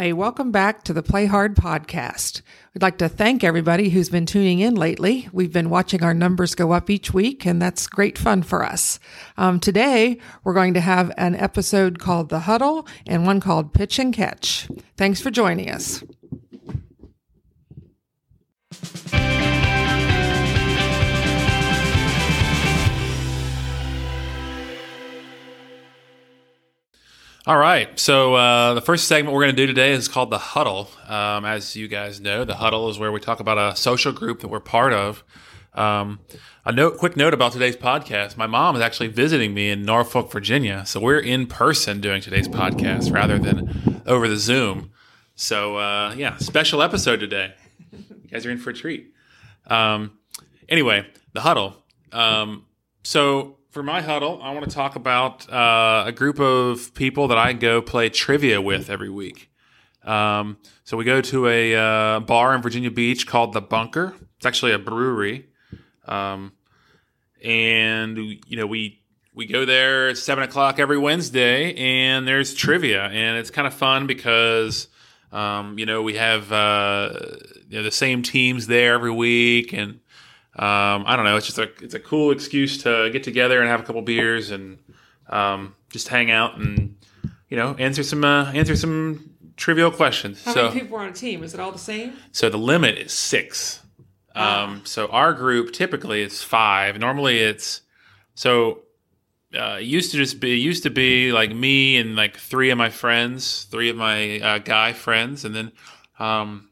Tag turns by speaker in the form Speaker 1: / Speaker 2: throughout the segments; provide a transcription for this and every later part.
Speaker 1: Hi, welcome back to the Play Hard podcast. We'd like to thank everybody who's been tuning in lately. We've been watching our numbers go up each week, and that's great fun for us. Um, today, we're going to have an episode called The Huddle and one called Pitch and Catch. Thanks for joining us.
Speaker 2: All right. So uh, the first segment we're going to do today is called the Huddle. Um, as you guys know, the Huddle is where we talk about a social group that we're part of. Um, a note, quick note about today's podcast: my mom is actually visiting me in Norfolk, Virginia, so we're in person doing today's podcast rather than over the Zoom. So uh, yeah, special episode today. You guys are in for a treat. Um, anyway, the Huddle. Um, so for my huddle, I want to talk about uh, a group of people that I go play trivia with every week. Um, so we go to a uh, bar in Virginia Beach called the Bunker. It's actually a brewery, um, and you know we we go there at seven o'clock every Wednesday, and there's trivia, and it's kind of fun because um, you know we have uh, you know, the same teams there every week, and um, I don't know. It's just a it's a cool excuse to get together and have a couple beers and um, just hang out and you know answer some uh, answer some trivial questions.
Speaker 1: How
Speaker 2: so
Speaker 1: many people are on a team? Is it all the same?
Speaker 2: so the limit is six. Um, so our group typically is five. Normally it's so uh, it used to just be it used to be like me and like three of my friends, three of my uh, guy friends, and then um,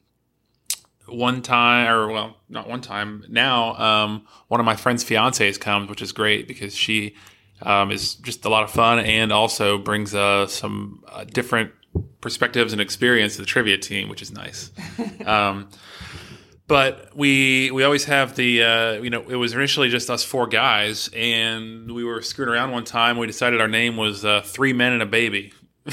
Speaker 2: one time or well not one time now um, one of my friend's fiancés comes which is great because she um, is just a lot of fun and also brings uh, some uh, different perspectives and experience to the trivia team which is nice. Um, but we we always have the uh, you know it was initially just us four guys and we were screwing around one time. We decided our name was uh, three men and a baby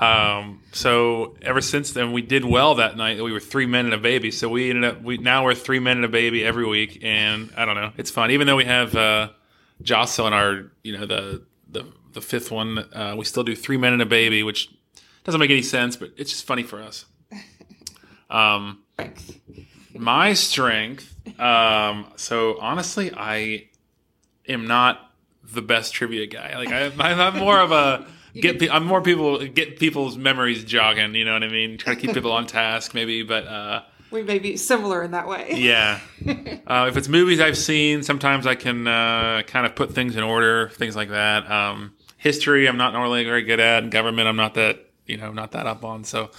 Speaker 2: um, so ever since then, we did well that night. We were three men and a baby. So we ended up we now we're three men and a baby every week, and I don't know, it's fun. Even though we have uh, Jocelyn, our you know the the the fifth one, uh, we still do three men and a baby, which doesn't make any sense, but it's just funny for us. Um, my strength. Um, so honestly, I am not the best trivia guy. Like I, I'm more of a get. Pe- I'm more people get people's memories jogging. You know what I mean? Try to keep people on task, maybe. But uh,
Speaker 1: We may be similar in that way.
Speaker 2: yeah, uh, if it's movies I've seen, sometimes I can uh, kind of put things in order, things like that. Um, history, I'm not normally very good at. Government, I'm not that you know not that up on. So.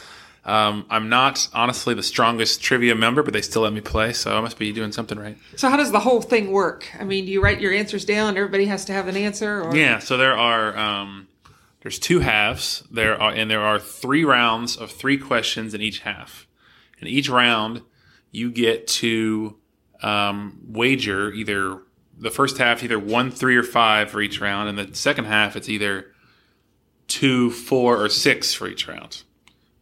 Speaker 2: Um, I'm not honestly the strongest trivia member, but they still let me play, so I must be doing something right.
Speaker 1: So how does the whole thing work? I mean, do you write your answers down everybody has to have an answer? Or?
Speaker 2: Yeah, so there are um, there's two halves. There are and there are three rounds of three questions in each half. In each round, you get to um, wager either the first half either one, three, or five for each round, and the second half it's either two, four, or six for each round.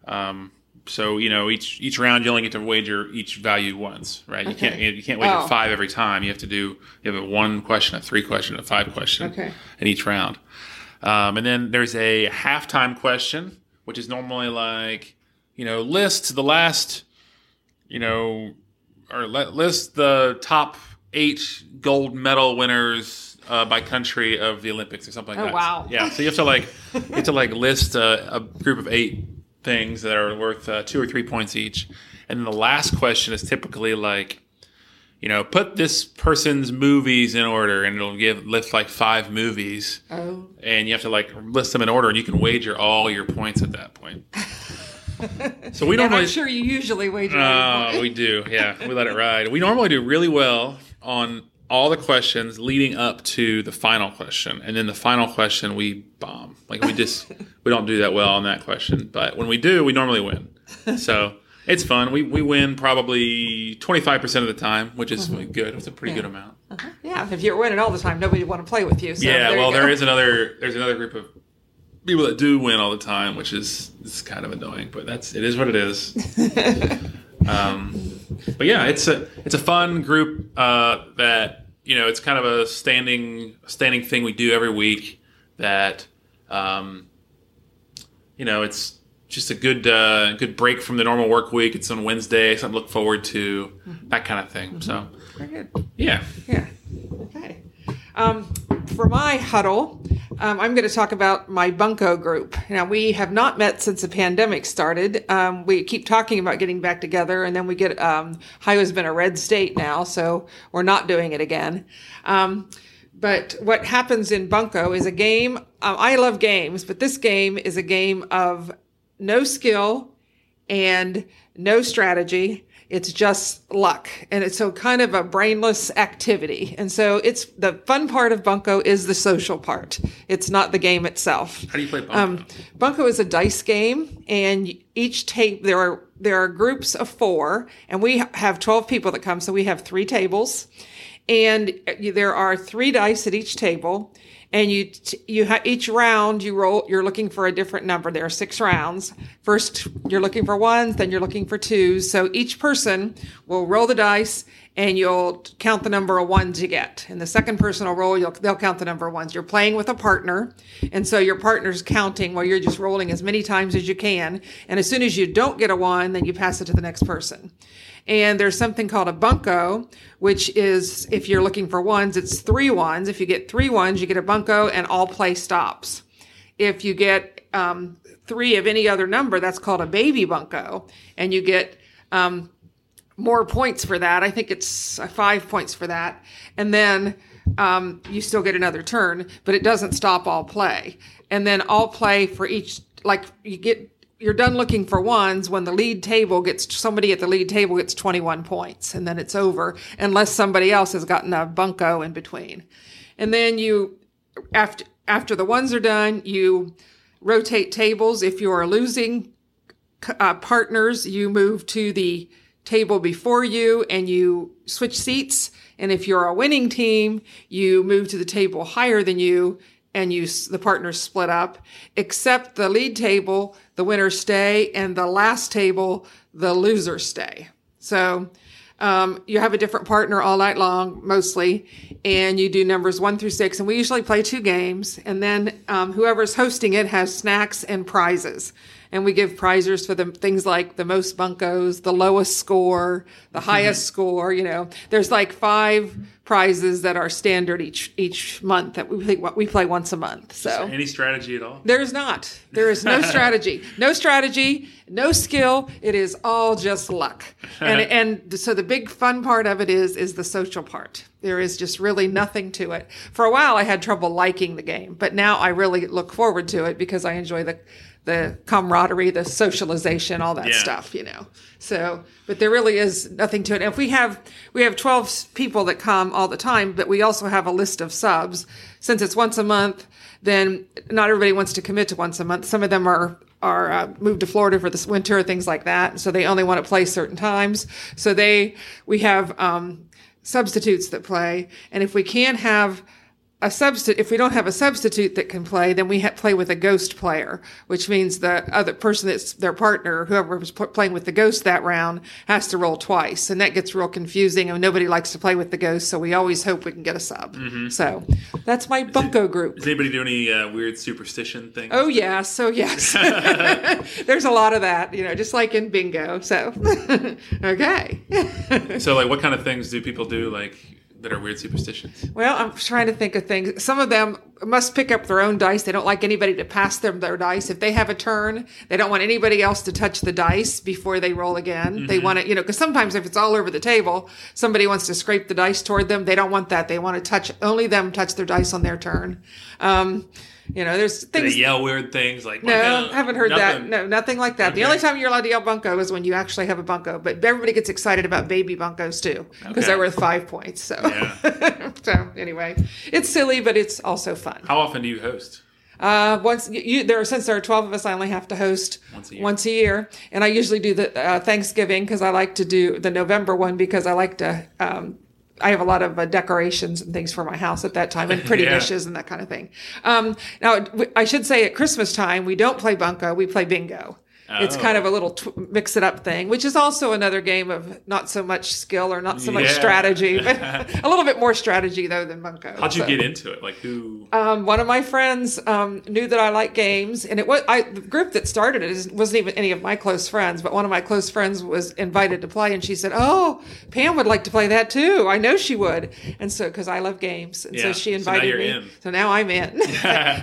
Speaker 2: Um, so you know each each round you only get to wager each value once, right? You can't you can't wager
Speaker 1: Oh.
Speaker 2: five every time. You have to do you have a one question, a three question, a five question
Speaker 1: Okay.
Speaker 2: in each round. Um, and then there's a halftime question, which is normally like, you know, list the last, you know, or list the top eight gold medal winners uh, by country of the Olympics or something like
Speaker 1: Oh,
Speaker 2: that.
Speaker 1: wow.
Speaker 2: Yeah. So you have to like, you have to like list a, a group of eight things that are worth uh, two or three points each. And then the last question is typically like, you know, put this person's movies in order, and it'll give list like five movies,
Speaker 1: Oh.
Speaker 2: and you have to like list them in order, and you can wager all your points at that point. so we normally,
Speaker 1: I'm sure you usually wager.
Speaker 2: uh, we do, yeah, we let it ride. We normally do really well on all the questions leading up to the final question, and then the final question we bomb. Like we just we don't do that well on that question, but when we do, we normally win. So. It's fun. We, we win probably 25% of the time, which is good. It's a pretty good amount.
Speaker 1: yeah, if you're winning all the time, nobody would want to play with you. So
Speaker 2: yeah,
Speaker 1: there
Speaker 2: well,
Speaker 1: you
Speaker 2: there is another there's another group of people that do win all the time, which is is kind of annoying, but that's it is what it is. um, but yeah, it's a it's a fun group uh, that you know it's kind of a standing standing thing we do every week. That um, you know it's just a good uh, good break from the normal work week. It's on Wednesday, something to look forward to, that kind of thing. So,
Speaker 1: Very good.
Speaker 2: yeah.
Speaker 1: Yeah. Okay. Um, for my huddle, um, I'm going to talk about my Bunco group. Now, we have not met since the pandemic started. Um, we keep talking about getting back together, and then we get, um, Ohio's been a red state now, so we're not doing it again. Um, but what happens in Bunco is a game. Um, I love games, but this game is a game of no skill and no strategy. It's just luck. And it's so kind of a brainless activity. And so it's the fun part of Bunco is the social part. It's not the game itself.
Speaker 2: How do you play Bunco?
Speaker 1: Um, Bunco is a dice game, and each tape there are there are groups of four, and we have twelve people that come, so we have three tables, and there are three dice at each table, and you you ha- each round you roll. You're looking for a different number. There are six rounds. First, you're looking for ones, then you're looking for twos. So each person will roll the dice. And you'll count the number of ones you get. And the second person will roll, they'll count the number of ones. You're playing with a partner. And so your partner's counting while you're just rolling as many times as you can. And as soon as you don't get a one, then you pass it to the next person. And there's something called a bunco, which is if you're looking for ones, it's three ones. If you get three ones, you get a bunco and all play stops. If you get um, three of any other number, that's called a baby bunco. And you get um, more points for that. I think it's uh, five points for that. And then um, you still get another turn, but it doesn't stop all play. And then all play for each, like you get, you're done looking for ones when the lead table gets, somebody at the lead table gets 21 points and then it's over unless somebody else has gotten a bunco in between. And then you, after, after the ones are done, you rotate tables. If you are losing uh, partners, you move to the table before you and you switch seats. And if you're a winning team, you move to the table higher than you and you, the partners split up, except the lead table, the winners stay and the last table, the losers stay. So, um, you have a different partner all night long, mostly, and you do numbers one through six. And we usually play two games, and then um, whoever's hosting it has snacks and prizes. And we give prizes for the things like the most buncos, the lowest score, the mm-hmm. highest score. You know, there's like five prizes that are standard each each month that we play, we play once a month. So
Speaker 2: Any strategy at all?
Speaker 1: there's not. There is no strategy. No strategy, no skill. It is all just luck. And and so the big fun part of it is is the social part. There is just really nothing to it. For a while I had trouble liking the game, but now I really look forward to it because I enjoy the the camaraderie, the socialization, all that
Speaker 2: Yeah.
Speaker 1: stuff, you know. So, but there really is nothing to it. And if we have we have 12 people that come all the time, but we also have a list of subs. Since it's once a month, then not everybody wants to commit to once a month. Some of them are are uh, moved to Florida for this winter, things like that. So they only want to play certain times. So they we have um, substitutes that play, and if we can't have a substitute, if we don't have a substitute that can play, then we ha- play with a ghost player, which means the other person that's their partner, whoever was p- playing with the ghost that round, has to roll twice. And that gets real confusing and nobody likes to play with the ghost. So we always hope we can get a sub. So that's my bunco group.
Speaker 2: Does anybody do any uh, weird superstition things?
Speaker 1: Oh yeah so yes. There's a lot of that, you know, just like in bingo. So, okay.
Speaker 2: So, like, what kind of things do people do, like, that are weird superstitions?
Speaker 1: Well, I'm trying to think of things. Some of them must pick up their own dice. They don't like anybody to pass them their dice. If they have a turn, they don't want anybody else to touch the dice before they roll again. They want to, you know, because sometimes if it's all over the table, somebody wants to scrape the dice toward them. They don't want that. They want to touch only them touch their dice on their turn. Um, you know, there's
Speaker 2: Do they
Speaker 1: things.
Speaker 2: yell weird things like,
Speaker 1: No,
Speaker 2: "Bunco"?
Speaker 1: I haven't heard that. No, nothing like that. The only time you're allowed to yell bunco is when you actually have a bunco. But everybody gets excited about baby buncos too because
Speaker 2: Okay.
Speaker 1: they're worth five points. So,
Speaker 2: Yeah.
Speaker 1: so anyway, it's silly, but it's also fun.
Speaker 2: How often do you host?
Speaker 1: Uh, once you, there, since there are twelve of us, I only have to host
Speaker 2: Once a year.
Speaker 1: once a year, and I usually do the uh, Thanksgiving because I like to do the November one because I like to. Um, I have a lot of uh, decorations and things for my house at that time, and pretty
Speaker 2: Yeah.
Speaker 1: dishes and that kind of thing. Um, now, I should say at Christmas time we don't play bunco, we play bingo. It's kind of a little tw- mix it up thing, which is also another game of not so much skill or not so much
Speaker 2: Yeah.
Speaker 1: strategy, but a little bit more strategy though than Bunco.
Speaker 2: How'd you
Speaker 1: So-
Speaker 2: get into it? Like who?
Speaker 1: um, one of my friends um, knew that I like games, and it was I, the group that started it wasn't even any of my close friends, but one of my close friends was invited to play, and she said, "Oh, Pam would like to play that too. I know she would." And so, because I love games, and
Speaker 2: Yeah.
Speaker 1: so she
Speaker 2: So now
Speaker 1: invited
Speaker 2: you're
Speaker 1: me.
Speaker 2: in.
Speaker 1: So now I'm in.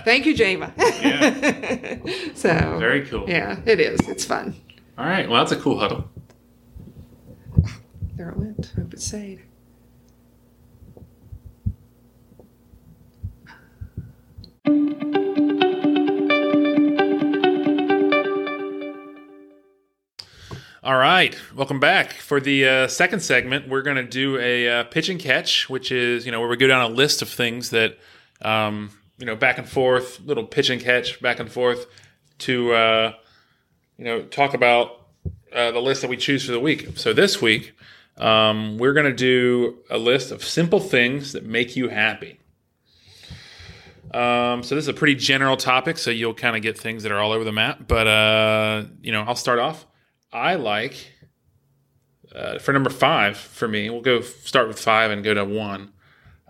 Speaker 1: Thank you, Jama.
Speaker 2: Yeah.
Speaker 1: so
Speaker 2: Very cool.
Speaker 1: Yeah, it is. It's fun.
Speaker 2: All right. Well, that's a cool huddle.
Speaker 1: There it went. Hope it stayed.
Speaker 2: All right, welcome back. For the uh, second segment, we're going to do a uh, pitch and catch, which is you know where we go down a list of things that um, you know back and forth, little pitch and catch, back and forth to uh, you know talk about uh, the list that we choose for the week. So this week, um, we're going to do a list of simple things that make you happy. Um, so this is a pretty general topic, so you'll kind of get things that are all over the map. But uh, you know, I'll start off. I like uh, for number five for me. We'll go start with five and go to one.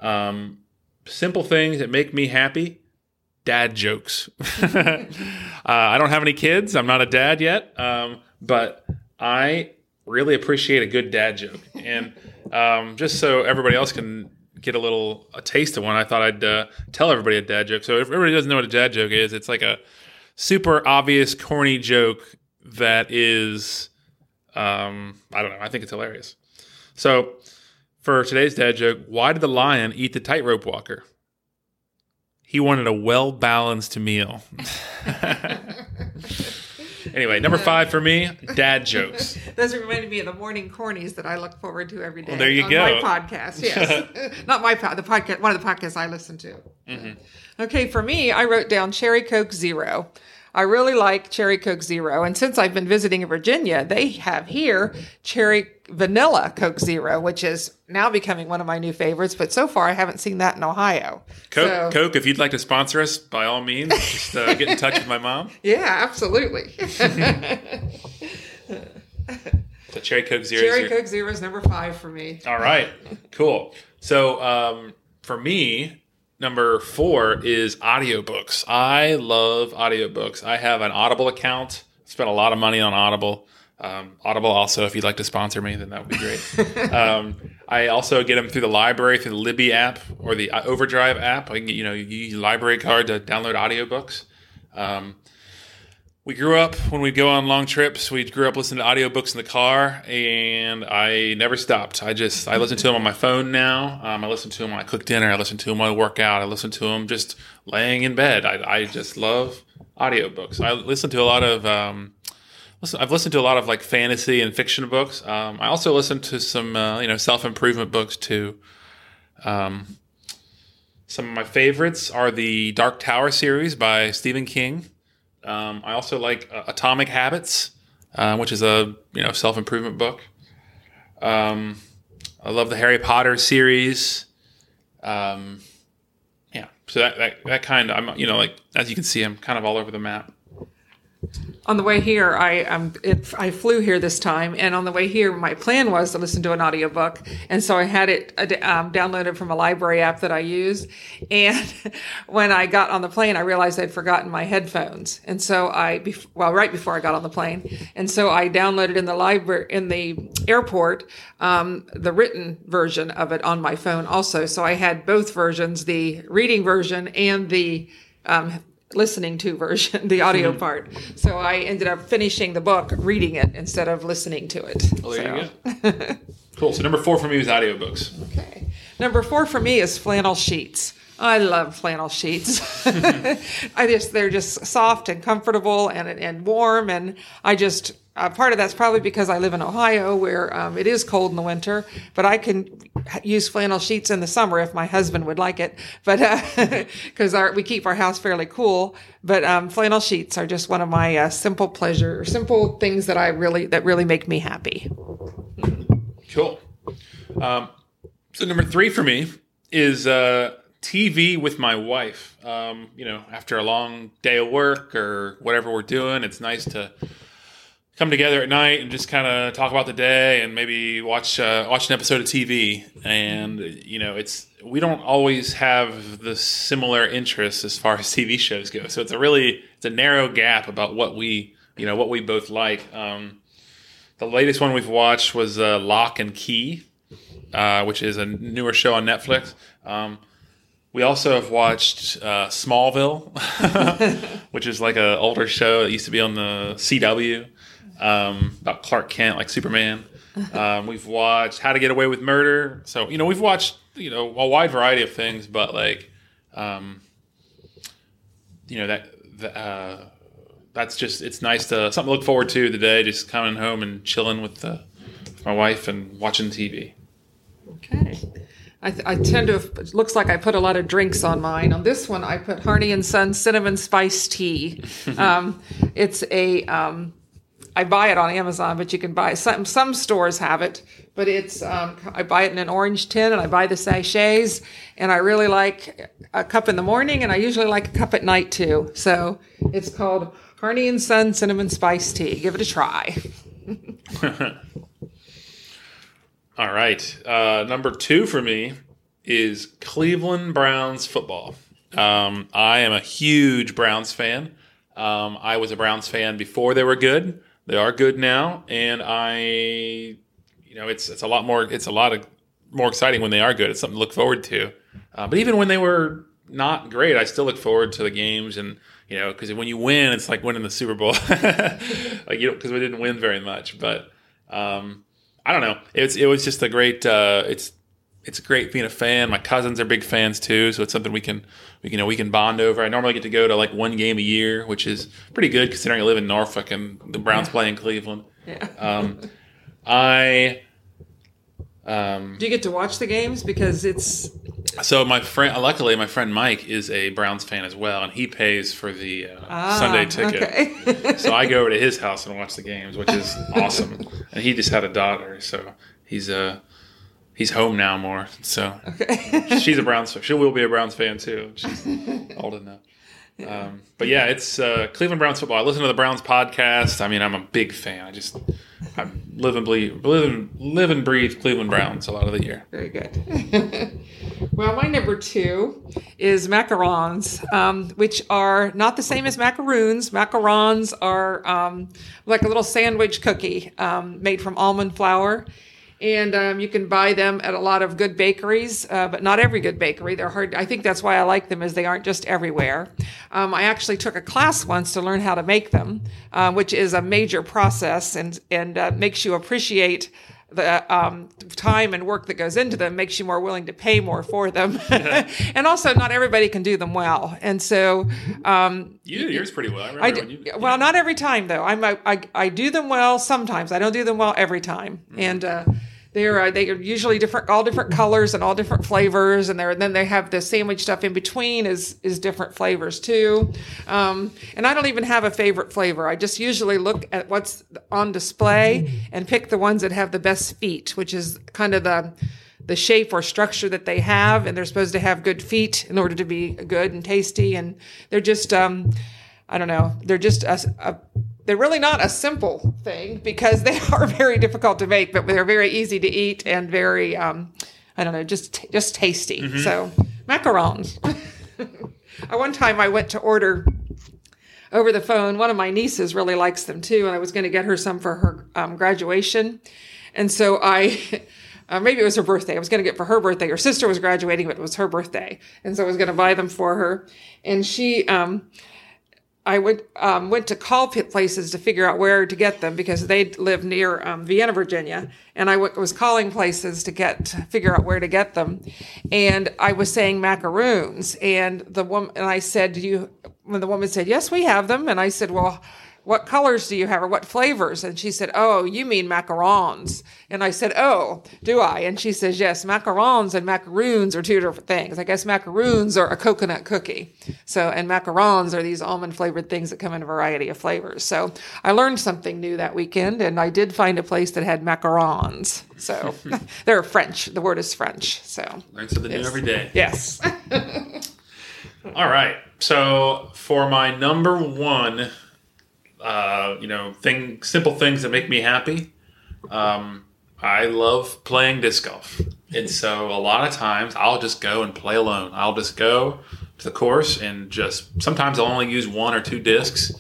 Speaker 2: Um, simple things that make me happy. Dad jokes. uh, I don't have any kids. I'm not a dad yet, um, but I really appreciate a good dad joke. And um, just so everybody else can get a little a taste of one, I thought I'd uh, tell everybody a dad joke. So if everybody doesn't know what a dad joke is, it's like a super obvious, corny joke that is, um, I don't know. I think it's hilarious. So for today's dad joke, why did the lion eat the tightrope walker? He wanted a well balanced meal. anyway, number five for me, dad jokes.
Speaker 1: Those reminded me of the morning cornies that I look forward to every day.
Speaker 2: Well, there you
Speaker 1: on
Speaker 2: go.
Speaker 1: My podcast, yes, not my pod, the podcast, one of the podcasts I listen to.
Speaker 2: Mm-hmm.
Speaker 1: Okay, for me, I wrote down Cherry Coke Zero. I really like Cherry Coke Zero, and since I've been visiting Virginia, they have here Cherry Vanilla Coke Zero, which is now becoming one of my new favorites. But so far, I haven't seen that in Ohio.
Speaker 2: Coke,
Speaker 1: So-
Speaker 2: Coke, if you'd like to sponsor us, by all means, just uh, get in touch with my mom.
Speaker 1: Yeah, absolutely.
Speaker 2: So Cherry Coke Zero.
Speaker 1: Cherry. Coke Zero is number five for me.
Speaker 2: All right, cool. So um, for me, number four is audiobooks. I love audiobooks. I have an Audible account. Spent a lot of money on Audible. Um, Audible also, if you'd like to sponsor me, then that would be great. um, I also get them through the library, through the Libby app or the uh, Overdrive app. I can get, you know, you library card to download audiobooks. Um, we grew up when we'd go on long trips. We grew up listening to audiobooks in the car, and I never stopped. I just I listen to them on my phone now. Um, I listen to them when I cook dinner. I listen to them when I work out. I listen to them just laying in bed. I, I just love audiobooks. I listen to a lot of. Um, listen, I've listened to a lot of like fantasy and fiction books. Um, I also listen to some uh, you know self improvement books too. Um, some of my favorites are the Dark Tower series by Stephen King. Um, I also like uh, Atomic Habits, uh, which is a you know self improvement book. Um, I love the Harry Potter series. Um, yeah, so that, that that kind of I'm you know like as you can see I'm kind of all over the map.
Speaker 1: On the way here, I um, it, I flew here this time, and on the way here, my plan was to listen to an audiobook, and so I had it uh, um, downloaded from a library app that I use. And when I got on the plane, I realized I'd forgotten my headphones, and so I, well, right before I got on the plane, and so I downloaded in the library in the airport um, the written version of it on my phone also. So I had both versions, the reading version and the um, listening to version, the audio mm-hmm. part. So I ended up finishing the book, reading it instead of listening to it.
Speaker 2: Well, there
Speaker 1: So-
Speaker 2: you go. cool. So number four for me is audiobooks.
Speaker 1: Okay. Number four for me is flannel sheets. I love flannel sheets. I just they're just soft and comfortable and and warm, and I just uh, part of that's probably because I live in Ohio where um, it is cold in the winter, but I can use flannel sheets in the summer if my husband would like it. But because our we keep our house fairly cool, but um, flannel sheets are just one of my uh, simple pleasure, simple things that I really that really make me happy.
Speaker 2: Cool. Um, so number three for me is uh, TV with my wife. Um, you know, after a long day of work or whatever we're doing, it's nice to come together at night and just kind of talk about the day and maybe watch uh, watch an episode of TV. And you know, it's we don't always have the similar interests as far as TV shows go. So it's a really it's a narrow gap about what we you know what we both like. Um, the latest one we've watched was uh, Locke and Key, uh, which is a newer show on Netflix. Um, we also have watched uh, Smallville, which is like an older show that used to be on the CW um, about Clark Kent, like Superman. Um, we've watched How to Get Away with Murder. So you know, we've watched you know a wide variety of things, but like, um, you know that. that uh, that's just it's nice to something to look forward to today. Just coming home and chilling with, the, with my wife and watching TV.
Speaker 1: Okay. I, I, tend to. It looks like I put a lot of drinks on mine. On this one, I put Harney and Son cinnamon spice tea. um, it's a. Um, I buy it on Amazon, but you can buy some. Some stores have it, but it's. Um, I buy it in an orange tin, and I buy the sachets, and I really like a cup in the morning, and I usually like a cup at night too. So it's called Harney and Son cinnamon spice tea. Give it a try.
Speaker 2: All right. Uh, number two for me is Cleveland Browns football. Um, I am a huge Browns fan. Um, I was a Browns fan before they were good. They are good now, and I, you know, it's it's a lot more. It's a lot of more exciting when they are good. It's something to look forward to. Uh, but even when they were not great, I still look forward to the games and you know, because when you win, it's like winning the Super Bowl. like you know, because we didn't win very much, but um, I don't know. It's it was just a great. Uh, it's it's great being a fan. My cousins are big fans too, so it's something we can we can you know we can bond over. I normally get to go to like one game a year, which is pretty good considering I live in Norfolk and the Browns play in Cleveland.
Speaker 1: Yeah.
Speaker 2: Um, I
Speaker 1: um, Do you get to watch the games because it's
Speaker 2: so my friend, luckily, my friend Mike is a Browns fan as well, and he pays for the uh, ah, Sunday ticket. Okay. so I go over to his house and watch the games, which is awesome. And he just had a daughter, so he's uh he's home now more. So okay. she's a Browns. She will be a Browns fan too. She's old enough. Um, but yeah, it's uh, Cleveland Browns football. I listen to the Browns podcast. I mean, I'm a big fan. I just I live and bleed, live and live and breathe Cleveland Browns a lot of the year.
Speaker 1: Very good. well, my number two is macarons, um, which are not the same as macaroons. Macarons are um, like a little sandwich cookie um, made from almond flour and um, you can buy them at a lot of good bakeries, uh, but not every good bakery. They're hard. I think that's why I like them, is they aren't just everywhere. Um, I actually took a class once to learn how to make them, uh, which is a major process and and uh, makes you appreciate the um, time and work that goes into them makes you more willing to pay more for them. and also, not everybody can do them well. And so, um,
Speaker 2: you do yours pretty well.
Speaker 1: I, I do, you, yeah. well, not every time though. I'm I, I do them well sometimes. I don't do them well every time. Mm-hmm. And uh, they're uh, they are usually different, all different colors and all different flavors, and, and then they have the sandwich stuff in between is is different flavors too. Um, and I don't even have a favorite flavor. I just usually look at what's on display and pick the ones that have the best feet, which is kind of the the shape or structure that they have, and they're supposed to have good feet in order to be good and tasty. And they're just, um, I don't know, they're just a, a they're really not a simple thing because they are very difficult to make, but they're very easy to eat and very, um, I don't know, just just tasty. Mm-hmm. So macarons. At One time I went to order over the phone. One of my nieces really likes them too, and I was going to get her some for her um, graduation. And so I, uh, maybe it was her birthday. I was going to get for her birthday. Her sister was graduating, but it was her birthday, and so I was going to buy them for her. And she, um, I went um, went to call places to figure out where to get them because they live near um, Vienna, Virginia, and I w- was calling places to get to figure out where to get them, and I was saying macaroons, and the woman and I said, "Do you?" When the woman said, "Yes, we have them," and I said, "Well." What colors do you have or what flavors? And she said, Oh, you mean macarons. And I said, Oh, do I? And she says, Yes, macarons and macaroons are two different things. I guess macaroons are a coconut cookie. So, and macarons are these almond flavored things that come in a variety of flavors. So I learned something new that weekend and I did find a place that had macarons. So they're French. The word is French. So
Speaker 2: learn something new every day.
Speaker 1: Yes.
Speaker 2: All right. So for my number one uh, you know, thing simple things that make me happy. Um, I love playing disc golf, and so a lot of times I'll just go and play alone. I'll just go to the course and just sometimes I'll only use one or two discs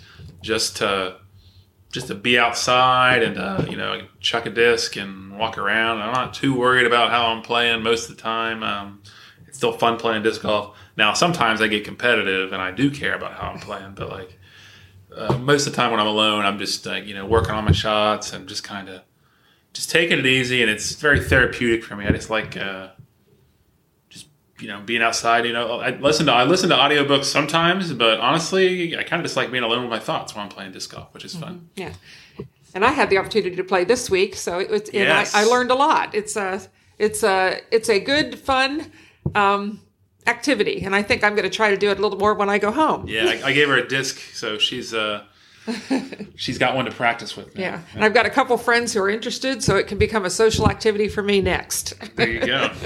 Speaker 2: just to just to be outside and uh, you know chuck a disc and walk around. I'm not too worried about how I'm playing most of the time. Um, it's still fun playing disc golf. Now sometimes I get competitive and I do care about how I'm playing, but like uh, most of the time when I'm alone, I'm just like you know working on my shots and just kind of just taking it easy, and it's very therapeutic for me. I just like uh, just you know being outside. You know, I listen to I listen to audiobooks sometimes, but honestly, I kind of just like being alone with my thoughts when I'm playing disc golf, which is fun.
Speaker 1: Yeah. And I had the opportunity to play this week, so it was, and
Speaker 2: Yes.
Speaker 1: I, I learned a lot. It's a, it's a, it's a good, fun um, activity, and I think I'm going to try to do it a little more when I go home.
Speaker 2: Yeah, I, I gave her a disc, so she's uh she's got one to practice with. Now.
Speaker 1: Yeah, and I've got a couple friends who are interested, so it can become a social activity for me next.
Speaker 2: There you go.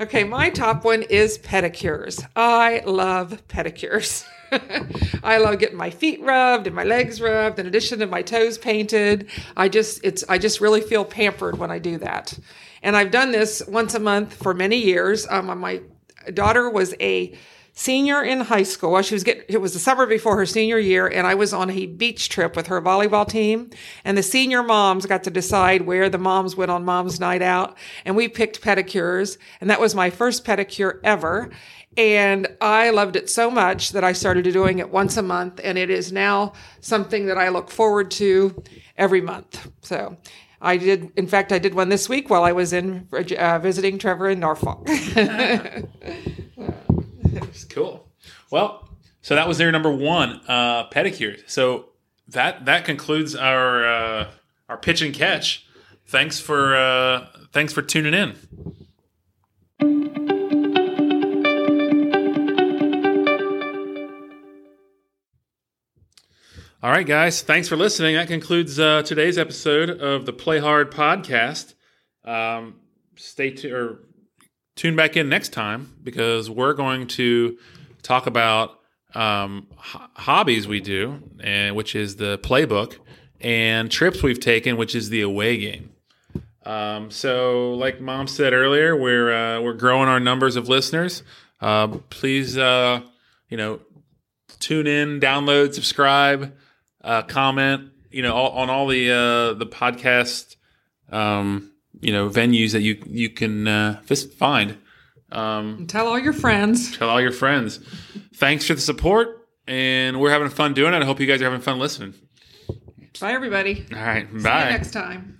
Speaker 1: Okay, my top one is pedicures. I love pedicures. I love getting my feet rubbed and my legs rubbed, in addition to my toes painted. I just it's I just really feel pampered when I do that. And I've done this once a month for many years. Um, my daughter was a senior in high school. Well, she was getting, it was the summer before her senior year, and I was on a beach trip with her volleyball team. And the senior moms got to decide where the moms went on mom's night out. And we picked pedicures. And that was my first pedicure ever. And I loved it so much that I started doing it once a month. And it is now something that I look forward to every month. So I did, in fact, I did one this week while I was in uh, visiting Trevor in Norfolk.
Speaker 2: Cool. Well, so that was their number one, uh, pedicure. So that that concludes our uh, our pitch and catch. Thanks for uh, thanks for tuning in. All right, guys. Thanks for listening. That concludes uh, today's episode of the Play Hard podcast. Um, stay tuned or tune back in next time because we're going to talk about um, ho- hobbies we do, and which is the playbook, and trips we've taken, which is the away game. Um, so, like Mom said earlier, we're uh, we're growing our numbers of listeners. Uh, please, uh, you know, tune in, download, subscribe, uh, comment. You know, all, on all the uh, the podcast, um, you know, venues that you you can uh, find. Um,
Speaker 1: Tell all your friends.
Speaker 2: tell all your friends. Thanks for the support, and we're having fun doing it. I hope you guys are having fun listening.
Speaker 1: Bye, everybody.
Speaker 2: All right,
Speaker 1: See you
Speaker 2: bye.
Speaker 1: next time.